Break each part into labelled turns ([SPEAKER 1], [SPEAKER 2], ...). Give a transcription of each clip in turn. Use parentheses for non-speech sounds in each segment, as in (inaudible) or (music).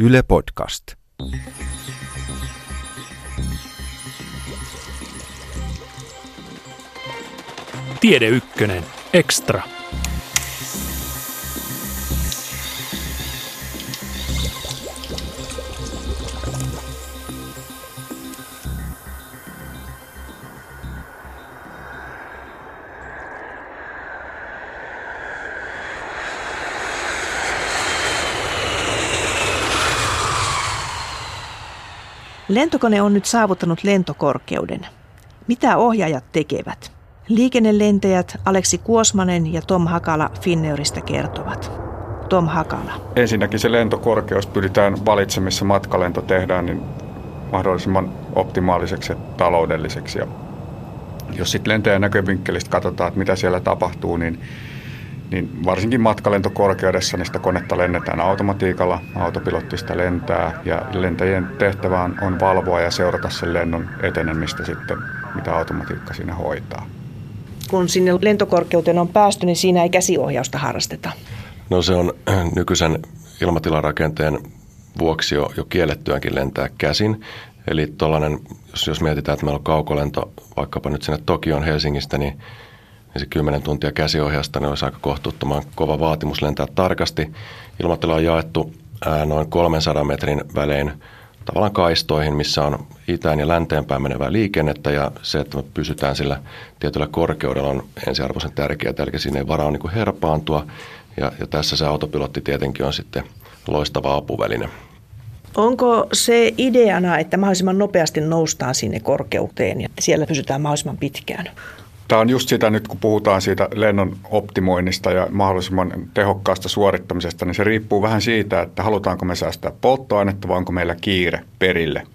[SPEAKER 1] Yle Podcast.
[SPEAKER 2] Tiede Ykkönen, Extra.
[SPEAKER 3] Lentokone on nyt saavuttanut lentokorkeuden. Mitä ohjaajat tekevät? Liikennelentäjät Aleksi Kuosmanen ja Tom Hakala Finnairista kertovat. Tom Hakala.
[SPEAKER 4] Ensinnäkin se lentokorkeus pyritään valitsemaan, missä matkalento tehdään, niin mahdollisimman optimaaliseksi ja taloudelliseksi. Ja jos sitten lentäjän näkövinkkelistä katsotaan, että mitä siellä tapahtuu, niin niin varsinkin matkalentokorkeudessa niin sitä konetta lennetään automatiikalla, autopilottista lentää ja lentäjien tehtävä on valvoa ja seurata sen lennon etenemistä sitten, mitä automatiikka siinä hoitaa.
[SPEAKER 3] Kun sinne lentokorkeuteen on päästy, niin siinä ei käsiohjausta harrasteta.
[SPEAKER 5] No se on (clears throat) nykyisen ilmatilarakenteen vuoksi jo, jo kiellettyäkin lentää käsin. Eli tuollainen, jos, jos mietitään, että meillä on kaukolento vaikkapa nyt sinne Tokioon Helsingistä, niin niin se 10 tuntia käsiohjasta niin olisi aika kohtuuttoman kova vaatimus lentää tarkasti. Ilmatila on jaettu ää, noin 300 metrin välein tavallaan kaistoihin, missä on itään ja länteenpäin menevää liikennettä ja se, että me pysytään sillä tietyllä korkeudella on ensiarvoisen tärkeää, eli siinä ei varaa niin herpaantua ja, ja tässä se autopilotti tietenkin on sitten loistava apuväline.
[SPEAKER 3] Onko se ideana, että mahdollisimman nopeasti noustaan sinne korkeuteen ja siellä pysytään mahdollisimman pitkään?
[SPEAKER 4] Tämä on just sitä nyt, kun puhutaan siitä lennon optimoinnista ja mahdollisimman tehokkaasta suorittamisesta, niin se riippuu vähän siitä, että halutaanko me säästää polttoainetta vai onko meillä kiire perille.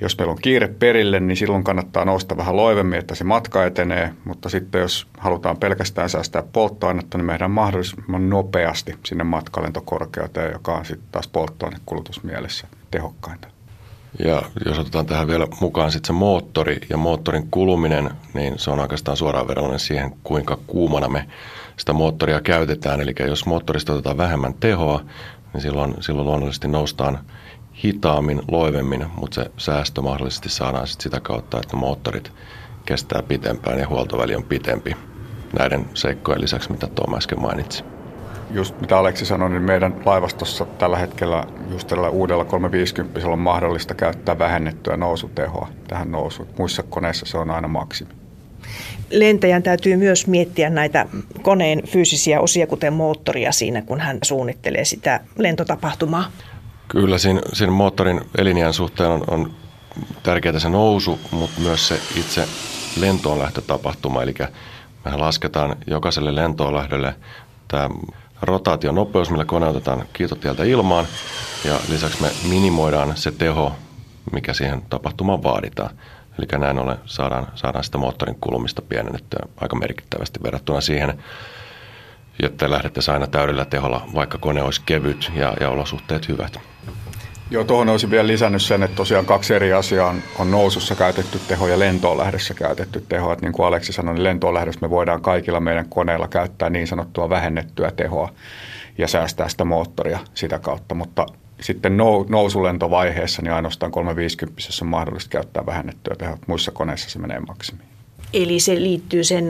[SPEAKER 4] Jos meillä on kiire perille, niin silloin kannattaa nousta vähän loivemmin, että se matka etenee, mutta sitten jos halutaan pelkästään säästää polttoainetta, niin meidän mahdollisimman nopeasti sinne matkalentokorkeuteen, joka on sitten taas polttoainekulutusmielessä tehokkainta.
[SPEAKER 5] Ja jos otetaan tähän vielä mukaan sitten se moottori ja moottorin kuluminen, niin se on oikeastaan suoraan verrallinen siihen, kuinka kuumana me sitä moottoria käytetään. Eli jos moottorista otetaan vähemmän tehoa, niin silloin, silloin luonnollisesti noustaan hitaammin, loivemmin, mutta se säästö mahdollisesti saadaan sit sitä kautta, että moottorit kestää pitempään ja huoltoväli on pitempi näiden seikkojen lisäksi, mitä Tuomo äsken mainitsi
[SPEAKER 4] just mitä Aleksi sanoi, niin meidän laivastossa tällä hetkellä just tällä uudella 350 on mahdollista käyttää vähennettyä nousutehoa tähän nousuun. Muissa koneissa se on aina maksimi.
[SPEAKER 3] Lentäjän täytyy myös miettiä näitä koneen fyysisiä osia, kuten moottoria siinä, kun hän suunnittelee sitä lentotapahtumaa.
[SPEAKER 5] Kyllä, siinä, siinä moottorin elinjään suhteen on, on tärkeää se nousu, mutta myös se itse lentoon lähtötapahtuma. Eli mehän lasketaan jokaiselle lentoon lähdölle tämä rotaationopeus, millä kone otetaan kiitotieltä ilmaan ja lisäksi me minimoidaan se teho, mikä siihen tapahtumaan vaaditaan. Eli näin ollen saadaan, saadaan sitä moottorin kulumista pienennettyä aika merkittävästi verrattuna siihen, jotta lähdettäisiin aina täydellä teholla, vaikka kone olisi kevyt ja, ja olosuhteet hyvät.
[SPEAKER 4] Joo, tuohon olisin vielä lisännyt sen, että tosiaan kaksi eri asiaa on, on nousussa käytetty teho ja lentoon lähdössä käytetty teho. Että niin kuin Aleksi sanoi, niin lentoon lähdössä me voidaan kaikilla meidän koneilla käyttää niin sanottua vähennettyä tehoa ja säästää sitä moottoria sitä kautta. Mutta sitten nousulentovaiheessa niin ainoastaan 350 on mahdollista käyttää vähennettyä tehoa. Muissa koneissa se menee maksimiin.
[SPEAKER 3] Eli se liittyy sen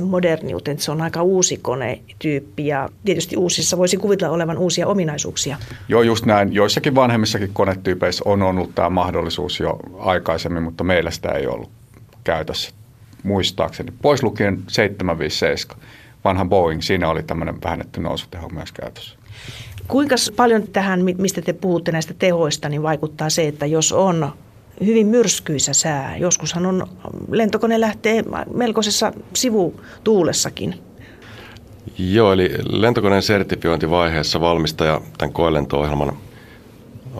[SPEAKER 3] A350 moderniuteen, se on aika uusi konetyyppi ja tietysti uusissa voisi kuvitella olevan uusia ominaisuuksia.
[SPEAKER 4] Joo, just näin. Joissakin vanhemmissakin konetyypeissä on ollut tämä mahdollisuus jo aikaisemmin, mutta meillä sitä ei ollut käytössä muistaakseni. Pois lukien 757, vanha Boeing, siinä oli tämmöinen vähennetty nousuteho myös käytössä.
[SPEAKER 3] Kuinka paljon tähän, mistä te puhutte näistä tehoista, niin vaikuttaa se, että jos on hyvin myrskyisä sää. Joskushan on, lentokone lähtee melkoisessa sivutuulessakin.
[SPEAKER 5] Joo, eli lentokoneen sertifiointivaiheessa valmistaja tämän koelento-ohjelman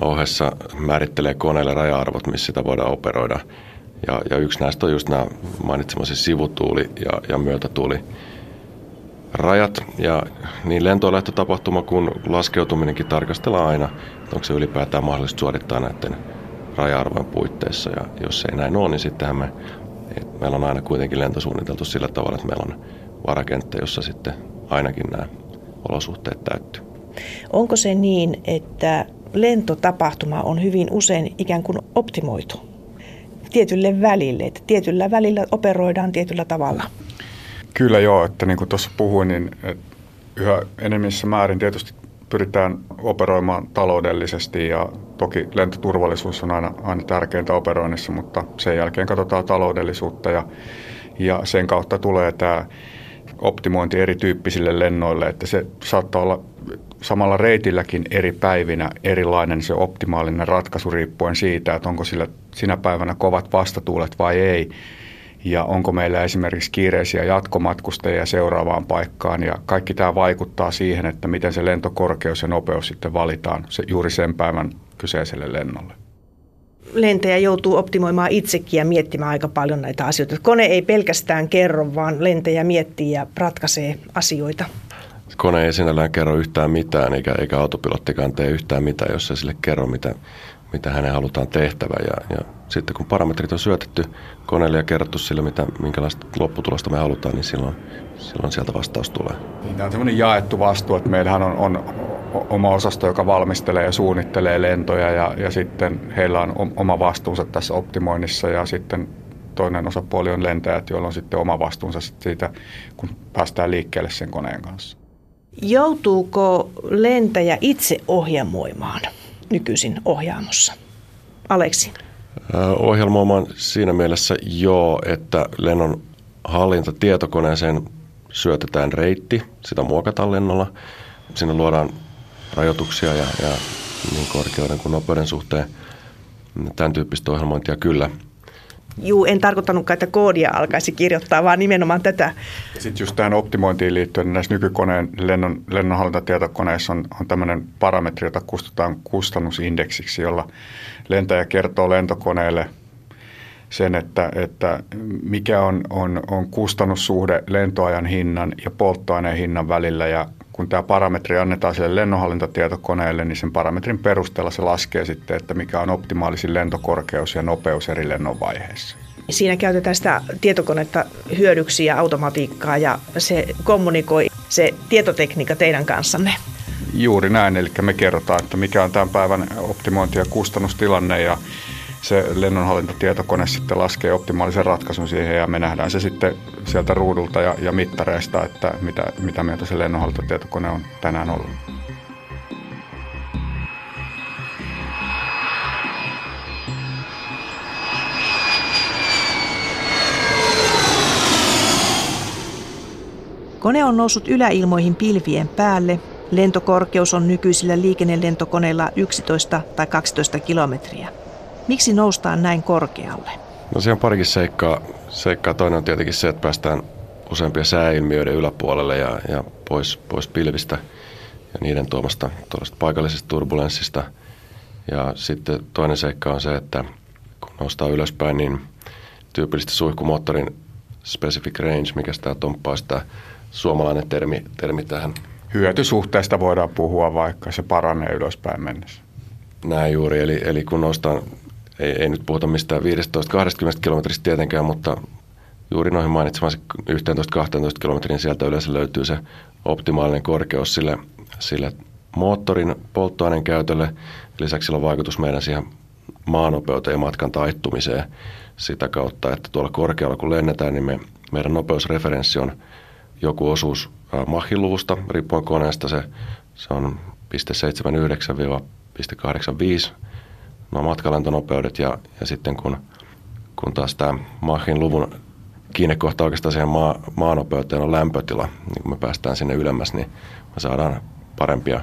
[SPEAKER 5] ohessa määrittelee koneelle raja-arvot, missä sitä voidaan operoida. Ja, ja yksi näistä on just nämä mainitsemasi sivutuuli ja, ja myötätuuli rajat. Ja niin lentolähtötapahtuma kuin laskeutuminenkin tarkastellaan aina, että onko se ylipäätään mahdollista suorittaa näiden raja-arvojen puitteissa. Ja jos ei näin ole, niin sittenhän me, meillä on aina kuitenkin lentosuunniteltu sillä tavalla, että meillä on varakenttä, jossa sitten ainakin nämä olosuhteet täyttyy.
[SPEAKER 3] Onko se niin, että lentotapahtuma on hyvin usein ikään kuin optimoitu tietylle välille, että tietyllä välillä operoidaan tietyllä tavalla?
[SPEAKER 4] Kyllä joo, että niin kuin tuossa puhuin, niin yhä enemmissä määrin tietysti pyritään operoimaan taloudellisesti ja toki lentoturvallisuus on aina, aina tärkeintä operoinnissa, mutta sen jälkeen katsotaan taloudellisuutta ja, ja sen kautta tulee tämä optimointi erityyppisille lennoille, että se saattaa olla samalla reitilläkin eri päivinä erilainen se optimaalinen ratkaisu riippuen siitä, että onko sillä sinä päivänä kovat vastatuulet vai ei ja onko meillä esimerkiksi kiireisiä jatkomatkustajia seuraavaan paikkaan ja kaikki tämä vaikuttaa siihen, että miten se lentokorkeus ja nopeus sitten valitaan se, juuri sen päivän kyseiselle lennolle.
[SPEAKER 3] Lentäjä joutuu optimoimaan itsekin ja miettimään aika paljon näitä asioita. Kone ei pelkästään kerro, vaan lentäjä miettii ja ratkaisee asioita.
[SPEAKER 5] Kone ei sinällään kerro yhtään mitään, eikä, eikä autopilottikaan tee yhtään mitään, jos se sille kerro, mitä, mitä hänen halutaan tehtävän. Ja, ja sitten kun parametrit on syötetty koneelle ja kerrottu sille, mitä, minkälaista lopputulosta me halutaan, niin silloin, silloin sieltä vastaus tulee.
[SPEAKER 4] Niin, tämä on semmoinen jaettu vastuu, että meillähän on, on oma osasto, joka valmistelee ja suunnittelee lentoja ja, ja sitten heillä on oma vastuunsa tässä optimoinnissa ja sitten toinen osapuoli on lentäjät, joilla on sitten oma vastuunsa siitä, kun päästään liikkeelle sen koneen kanssa.
[SPEAKER 3] Joutuuko lentäjä itse ohjelmoimaan nykyisin ohjaamossa? Aleksi.
[SPEAKER 5] Ohjelmoimaan siinä mielessä joo, että lennon hallinta tietokoneeseen syötetään reitti, sitä muokataan lennolla. Sinne luodaan rajoituksia ja, ja niin korkeuden kuin nopeuden suhteen tämän tyyppistä ohjelmointia kyllä –
[SPEAKER 3] Juu, en tarkoittanutkaan, että koodia alkaisi kirjoittaa, vaan nimenomaan tätä.
[SPEAKER 4] Sitten just tähän optimointiin liittyen, niin näissä nykykoneen lennon, lennonhallintatietokoneissa on, on tämmöinen parametri, jota kutsutaan kustannusindeksiksi, jolla lentäjä kertoo lentokoneelle sen, että, että mikä on, on, on kustannussuhde lentoajan hinnan ja polttoaineen hinnan välillä ja kun tämä parametri annetaan sille lennonhallintatietokoneelle, niin sen parametrin perusteella se laskee sitten, että mikä on optimaalisin lentokorkeus ja nopeus eri lennonvaiheissa.
[SPEAKER 3] Siinä käytetään sitä tietokonetta hyödyksi ja automatiikkaa ja se kommunikoi se tietotekniikka teidän kanssanne.
[SPEAKER 4] Juuri näin, eli me kerrotaan, että mikä on tämän päivän optimointi- ja kustannustilanne ja se lennonhallintatietokone sitten laskee optimaalisen ratkaisun siihen ja me nähdään se sitten sieltä ruudulta ja, ja mittareista, että mitä, mitä mieltä se lennonhallintatietokone on tänään ollut.
[SPEAKER 3] Kone on noussut yläilmoihin pilvien päälle. Lentokorkeus on nykyisillä liikennelentokoneilla 11 tai 12 kilometriä. Miksi noustaan näin korkealle?
[SPEAKER 5] No siihen on parikin seikkaa. seikkaa. Toinen on tietenkin se, että päästään useampia sääilmiöiden yläpuolelle ja, ja pois, pois pilvistä ja niiden tuomasta paikallisesta turbulenssista. Ja sitten toinen seikka on se, että kun noustaan ylöspäin, niin tyypillisesti suihkumoottorin specific range, mikä sitä tomppaa sitä suomalainen termi, termi tähän.
[SPEAKER 4] Hyötysuhteesta voidaan puhua, vaikka se paranee ylöspäin mennessä.
[SPEAKER 5] Näin juuri, eli, eli kun noustaan ei, ei nyt puhuta mistään 15-20 kilometristä tietenkään, mutta juuri noihin mainitsemasi 11-12 kilometrin sieltä yleensä löytyy se optimaalinen korkeus sille, sille moottorin polttoaineen käytölle. Lisäksi sillä on vaikutus meidän siihen maanopeuteen ja matkan taittumiseen sitä kautta, että tuolla korkealla kun lennetään, niin me, meidän nopeusreferenssi on joku osuus mahiluvusta, riippuen koneesta se, se on 0,79-0,85 nuo matkalentonopeudet ja, ja sitten kun, kun taas tämä Machin luvun kiinnekohta oikeastaan siihen maa, maanopeuteen on lämpötila, niin kun me päästään sinne ylemmäs, niin me saadaan parempia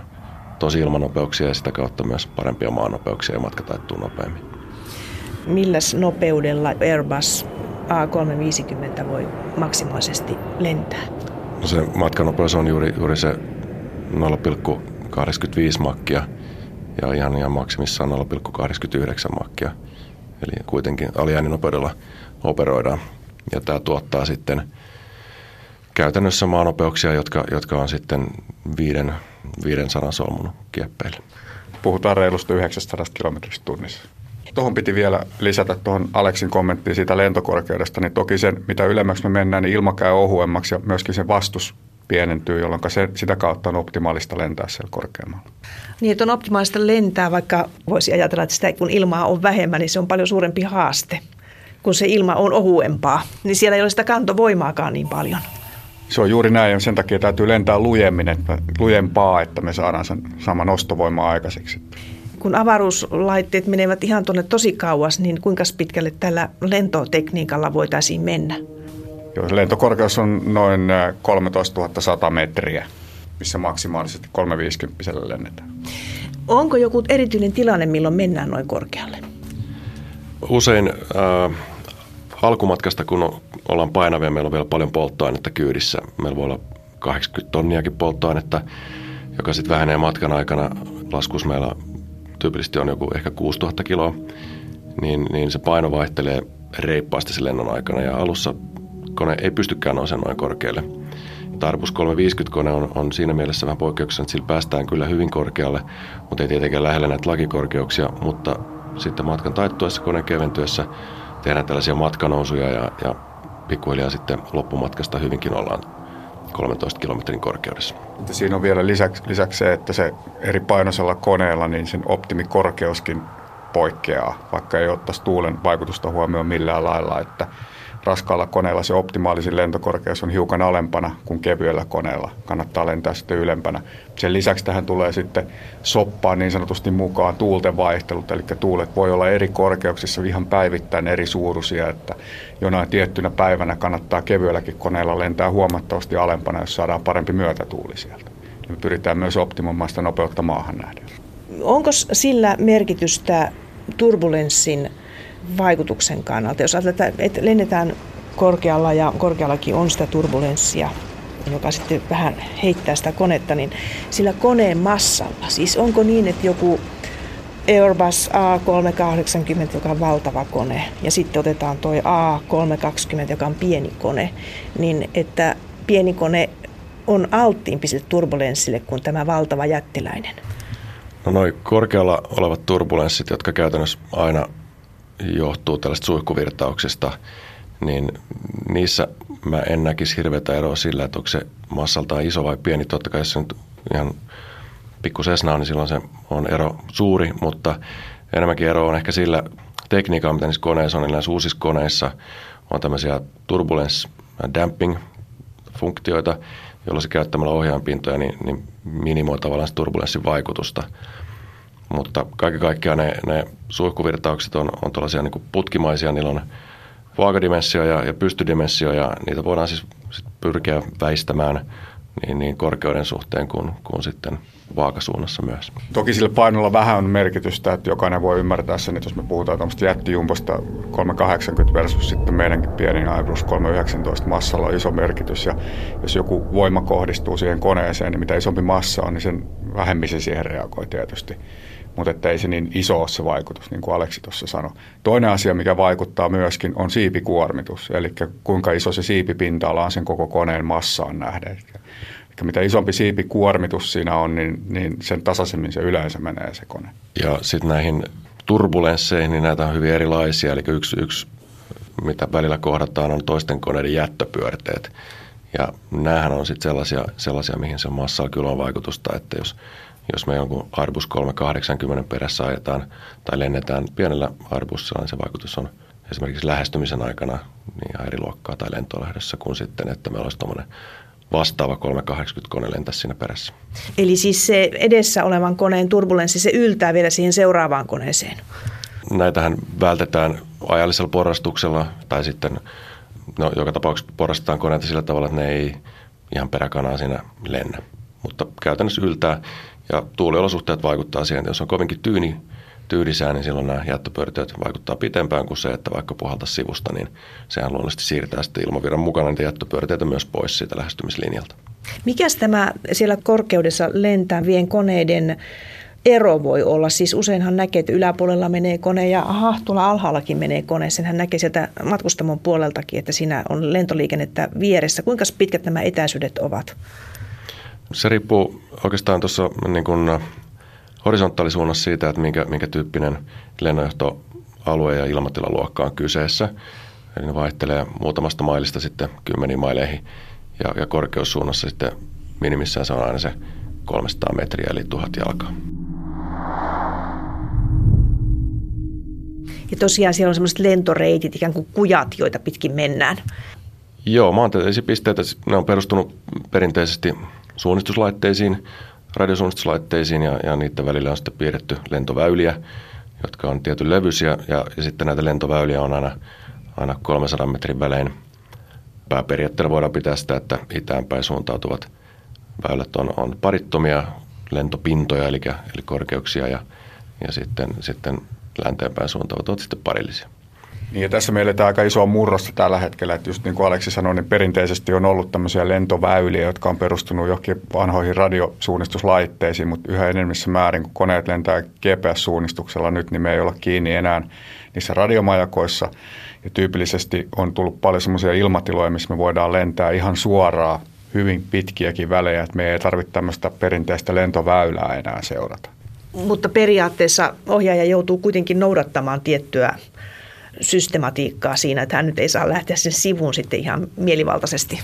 [SPEAKER 5] tosi ilmanopeuksia ja sitä kautta myös parempia maanopeuksia ja matka taittuu nopeammin.
[SPEAKER 3] Milläs nopeudella Airbus A350 voi maksimaalisesti lentää?
[SPEAKER 5] No se matkanopeus on juuri, juuri se 0,85 makkia – ja ihan, ihan maksimissaan 0,89 makkia. Eli kuitenkin aliääninopeudella operoidaan. Ja tämä tuottaa sitten käytännössä maanopeuksia, jotka, jotka on sitten viiden, 500 solmun kieppeillä.
[SPEAKER 4] Puhutaan reilusta 900 kilometristä tunnissa. Tuohon piti vielä lisätä tuohon Aleksin kommenttiin siitä lentokorkeudesta, niin toki sen, mitä ylemmäksi me mennään, niin ilma käy ohuemmaksi ja myöskin se vastus pienentyy, jolloin se, sitä kautta on optimaalista lentää siellä korkeammalla.
[SPEAKER 3] Niin, että on optimaalista lentää, vaikka voisi ajatella, että sitä kun ilmaa on vähemmän, niin se on paljon suurempi haaste. Kun se ilma on ohuempaa, niin siellä ei ole sitä kantovoimaakaan niin paljon.
[SPEAKER 4] Se on juuri näin ja sen takia täytyy lentää lujemmin, että, lujempaa, että me saadaan sen saman ostovoimaa aikaiseksi.
[SPEAKER 3] Kun avaruuslaitteet menevät ihan tuonne tosi kauas, niin kuinka pitkälle tällä lentotekniikalla voitaisiin mennä?
[SPEAKER 4] Joo, lentokorkeus on noin 13 100 metriä, missä maksimaalisesti 350 lennetään.
[SPEAKER 3] Onko joku erityinen tilanne, milloin mennään noin korkealle?
[SPEAKER 5] Usein äh, alkumatkasta, kun ollaan painavia, meillä on vielä paljon polttoainetta kyydissä. Meillä voi olla 80 tonniakin polttoainetta, joka sitten vähenee matkan aikana. Laskus meillä tyypillisesti on joku ehkä 6000 kiloa, niin, niin se paino vaihtelee reippaasti sen lennon aikana ja alussa kone ei pystykään nousemaan noin korkealle. Tarbus 350-kone on, on siinä mielessä vähän poikkeuksena, että sillä päästään kyllä hyvin korkealle, mutta ei tietenkään lähellä näitä lakikorkeuksia, mutta sitten matkan taittuessa, koneen keventyessä tehdään tällaisia matkanousuja ja, ja pikkuhiljaa sitten loppumatkasta hyvinkin ollaan 13 kilometrin korkeudessa.
[SPEAKER 4] Siinä on vielä lisäksi, lisäksi se, että se eri painoisella koneella niin sen optimikorkeuskin poikkeaa, vaikka ei ottaisi tuulen vaikutusta huomioon millään lailla, että raskaalla koneella se optimaalisin lentokorkeus on hiukan alempana kuin kevyellä koneella. Kannattaa lentää sitten ylempänä. Sen lisäksi tähän tulee sitten soppaan niin sanotusti mukaan tuulten vaihtelut, eli tuulet voi olla eri korkeuksissa ihan päivittäin eri suuruisia, että jonain tiettynä päivänä kannattaa kevyelläkin koneella lentää huomattavasti alempana, jos saadaan parempi myötätuuli sieltä. Me pyritään myös optimoimaan nopeutta maahan nähden.
[SPEAKER 3] Onko sillä merkitystä turbulenssin vaikutuksen kannalta. Jos ajatellaan, että lennetään korkealla ja korkeallakin on sitä turbulenssia, joka sitten vähän heittää sitä konetta, niin sillä koneen massalla, siis onko niin, että joku Airbus A380, joka on valtava kone, ja sitten otetaan toi A320, joka on pieni kone, niin että pieni kone on alttiimpi sille turbulenssille kuin tämä valtava jättiläinen?
[SPEAKER 5] No noin korkealla olevat turbulenssit, jotka käytännössä aina johtuu tällaista suihkuvirtauksesta, niin niissä mä en näkisi hirveätä eroa sillä, että onko se massaltaan iso vai pieni. Totta kai se nyt ihan pikku on, niin silloin se on ero suuri, mutta enemmänkin ero on ehkä sillä tekniikalla, mitä niissä koneissa on. Eli näissä uusissa koneissa on tämmöisiä turbulence damping funktioita, joilla se käyttämällä ohjainpintoja niin, niin minimoi tavallaan turbulenssin vaikutusta – mutta kaiken kaikkiaan ne, ne suihkuvirtaukset on, on tällaisia niin putkimaisia, niillä on vaakadimensio ja, ja pystydimensio ja niitä voidaan siis sit pyrkiä väistämään niin, niin korkeuden suhteen kuin, kuin sitten vaakasuunnassa myös.
[SPEAKER 4] Toki sillä painolla vähän on merkitystä, että jokainen voi ymmärtää sen, että jos me puhutaan tämmöistä jättijumposta 380 versus sitten meidänkin pienin Airbus 319 massalla on iso merkitys. Ja jos joku voima kohdistuu siihen koneeseen, niin mitä isompi massa on, niin sen vähemmän se siihen reagoi tietysti mutta että ei se niin iso ole se vaikutus, niin kuin Aleksi tuossa sanoi. Toinen asia, mikä vaikuttaa myöskin, on siipikuormitus, eli kuinka iso se siipipinta-ala on sen koko koneen massaan nähden. Eli mitä isompi siipikuormitus siinä on, niin, niin sen tasaisemmin se yleensä menee se kone.
[SPEAKER 5] Ja sitten näihin turbulensseihin, niin näitä on hyvin erilaisia. Eli yksi, yksi mitä välillä kohdataan, on toisten koneiden jättöpyörteet. Ja näähän on sitten sellaisia, sellaisia, mihin se massalla kyllä on vaikutusta, että jos jos me jonkun Arbus 380 perässä ajetaan tai lennetään pienellä Arbussilla, niin se vaikutus on esimerkiksi lähestymisen aikana niin ihan eri luokkaa tai lentolähdössä kuin sitten, että meillä olisi tuommoinen vastaava 380-kone lentäisi siinä perässä.
[SPEAKER 3] Eli siis se edessä olevan koneen turbulenssi, se yltää vielä siihen seuraavaan koneeseen?
[SPEAKER 5] Näitähän vältetään ajallisella porrastuksella tai sitten, no joka tapauksessa porrastetaan koneita sillä tavalla, että ne ei ihan peräkanaa siinä lennä. Mutta käytännössä yltää ja tuuliolosuhteet vaikuttaa siihen, jos on kovinkin tyyni, tyydisää, niin silloin nämä jättöpyörteet vaikuttaa pitempään kuin se, että vaikka puhalta sivusta, niin sehän luonnollisesti siirtää sitten ilmavirran mukana niitä jättöpyörteitä myös pois siitä lähestymislinjalta.
[SPEAKER 3] Mikäs tämä siellä korkeudessa lentävien koneiden ero voi olla? Siis useinhan näkee, että yläpuolella menee kone ja aha, tuolla alhaallakin menee kone. Senhän näkee sieltä matkustamon puoleltakin, että siinä on lentoliikennettä vieressä. Kuinka pitkät nämä etäisyydet ovat?
[SPEAKER 5] Se riippuu oikeastaan tuossa niin kuin horisontaalisuunnassa siitä, että minkä, minkä tyyppinen lennonjohtoalue ja ilmatilaluokka on kyseessä. Eli ne vaihtelee muutamasta mailista sitten kymmeniin maileihin. ja, ja korkeussuunnassa sitten minimissään se on aina se 300 metriä eli 1000 jalkaa.
[SPEAKER 3] Ja tosiaan siellä on semmoiset lentoreitit, ikään kuin kujat, joita pitkin mennään.
[SPEAKER 5] Joo, maantieteellisiä pisteitä, ne on perustunut perinteisesti suunnistuslaitteisiin, radiosuunnistuslaitteisiin ja, ja niiden välillä on sitten piirretty lentoväyliä, jotka on tietyn levyisiä ja, ja sitten näitä lentoväyliä on aina, aina 300 metrin välein. Pääperiaatteella voidaan pitää sitä, että itäänpäin suuntautuvat väylät on, on parittomia lentopintoja, eli, eli korkeuksia ja, ja sitten, sitten länteenpäin suuntautuvat sitten parillisia.
[SPEAKER 4] Niin ja tässä meillä on aika isoa murrosta tällä hetkellä, että just niin kuin Aleksi sanoi, niin perinteisesti on ollut tämmöisiä lentoväyliä, jotka on perustunut johonkin vanhoihin radiosuunnistuslaitteisiin, mutta yhä enemmissä määrin, kun koneet lentää GPS-suunnistuksella nyt, niin me ei olla kiinni enää niissä radiomajakoissa. Ja tyypillisesti on tullut paljon semmoisia ilmatiloja, missä me voidaan lentää ihan suoraan hyvin pitkiäkin välejä, että me ei tarvitse tämmöistä perinteistä lentoväylää enää seurata.
[SPEAKER 3] Mutta periaatteessa ohjaaja joutuu kuitenkin noudattamaan tiettyä systematiikkaa siinä, että hän nyt ei saa lähteä sen sivun sitten ihan mielivaltaisesti.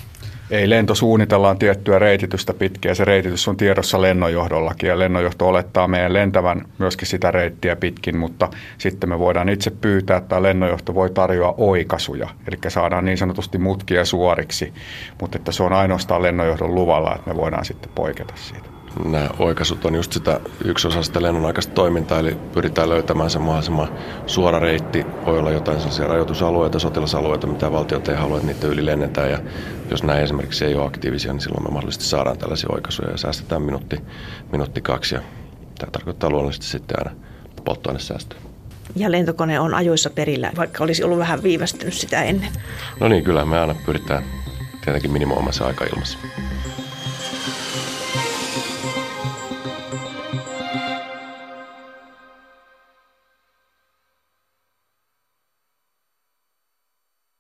[SPEAKER 4] Ei, lento suunnitellaan tiettyä reititystä pitkin ja se reititys on tiedossa lennonjohdollakin ja lennonjohto olettaa meidän lentävän myöskin sitä reittiä pitkin, mutta sitten me voidaan itse pyytää, että lennonjohto voi tarjoa oikasuja, eli saadaan niin sanotusti mutkia suoriksi, mutta että se on ainoastaan lennonjohdon luvalla, että me voidaan sitten poiketa siitä
[SPEAKER 5] nämä oikaisut on just sitä yksi osa sitä lennonaikaista toimintaa, eli pyritään löytämään se mahdollisimman suora reitti. Voi olla jotain sellaisia rajoitusalueita, sotilasalueita, mitä valtiot ei halua, että niitä yli lennetään. Ja jos näin esimerkiksi ei ole aktiivisia, niin silloin me mahdollisesti saadaan tällaisia oikaisuja ja säästetään minuutti, minuutti kaksi. Ja tämä tarkoittaa luonnollisesti sitten aina polttoainesäästöä.
[SPEAKER 3] Ja lentokone on ajoissa perillä, vaikka olisi ollut vähän viivästynyt sitä ennen.
[SPEAKER 5] No niin, kyllä me aina pyritään tietenkin minimoimaan se aika ilmassa.